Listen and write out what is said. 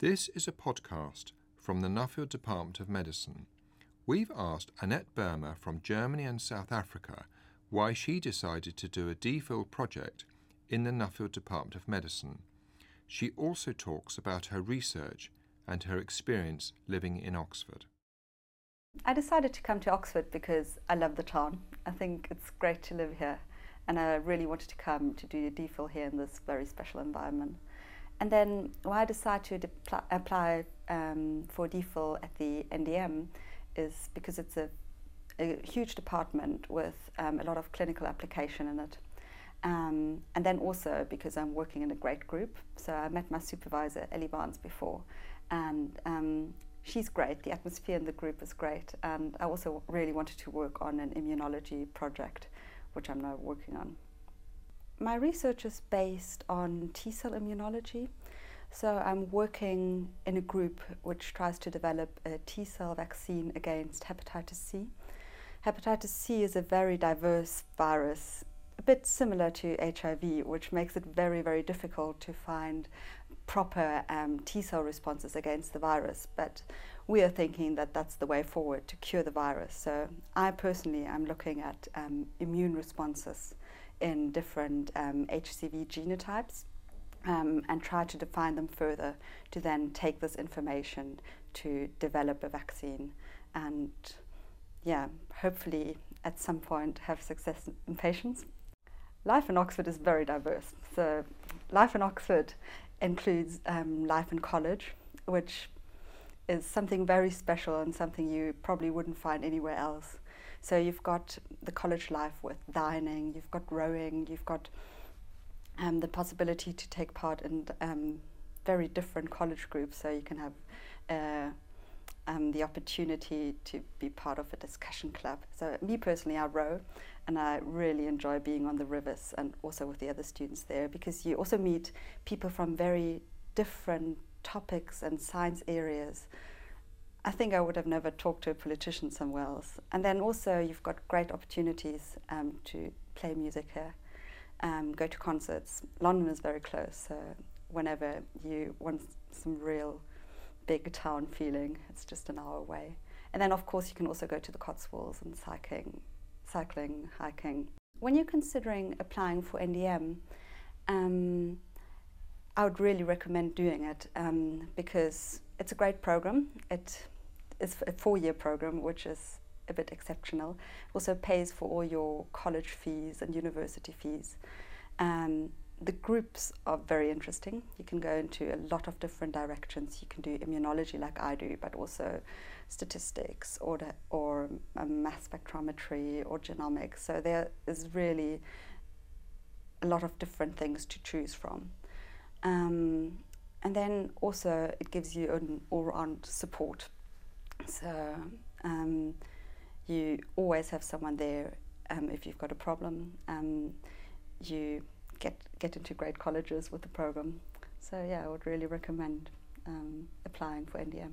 This is a podcast from the Nuffield Department of Medicine. We've asked Annette Böhmer from Germany and South Africa why she decided to do a DPhil project in the Nuffield Department of Medicine. She also talks about her research and her experience living in Oxford. I decided to come to Oxford because I love the town. I think it's great to live here, and I really wanted to come to do a DPhil here in this very special environment. And then why I decided to apply um, for DPhil at the NDM is because it's a, a huge department with um, a lot of clinical application in it. Um, and then also because I'm working in a great group. So I met my supervisor, Ellie Barnes, before, and um, she's great. The atmosphere in the group is great. And I also really wanted to work on an immunology project, which I'm now working on. My research is based on T cell immunology. So I'm working in a group which tries to develop a T cell vaccine against hepatitis C. Hepatitis C is a very diverse virus, a bit similar to HIV, which makes it very, very difficult to find proper um, T cell responses against the virus. But we are thinking that that's the way forward to cure the virus. So I personally am looking at um, immune responses in different um, HCV genotypes um, and try to define them further to then take this information to develop a vaccine and yeah, hopefully at some point have success in patients. Life in Oxford is very diverse. So life in Oxford includes um, life in college, which is something very special and something you probably wouldn't find anywhere else. So you've got the college life with dining, you've got rowing, you've got um, the possibility to take part in um, very different college groups. So you can have uh, um, the opportunity to be part of a discussion club. So me personally, I row, and I really enjoy being on the rivers and also with the other students there because you also meet people from very different topics and science areas. I think I would have never talked to a politician somewhere else. And then also you've got great opportunities um, to play music here, um, go to concerts. London is very close, so whenever you want some real big town feeling, it's just an hour away. And then of course you can also go to the Cotswolds and cycling, cycling, hiking. When you're considering applying for NDM, um, I would really recommend doing it um, because it's a great program. It is a four-year program, which is a bit exceptional. Also pays for all your college fees and university fees. Um, the groups are very interesting. You can go into a lot of different directions. You can do immunology like I do, but also statistics or, or um, mass spectrometry or genomics. So there is really a lot of different things to choose from. Um, and then also it gives you an all-round support. So um, you always have someone there um, if you've got a problem. Um, you get get into great colleges with the program. So yeah, I would really recommend um, applying for NDM.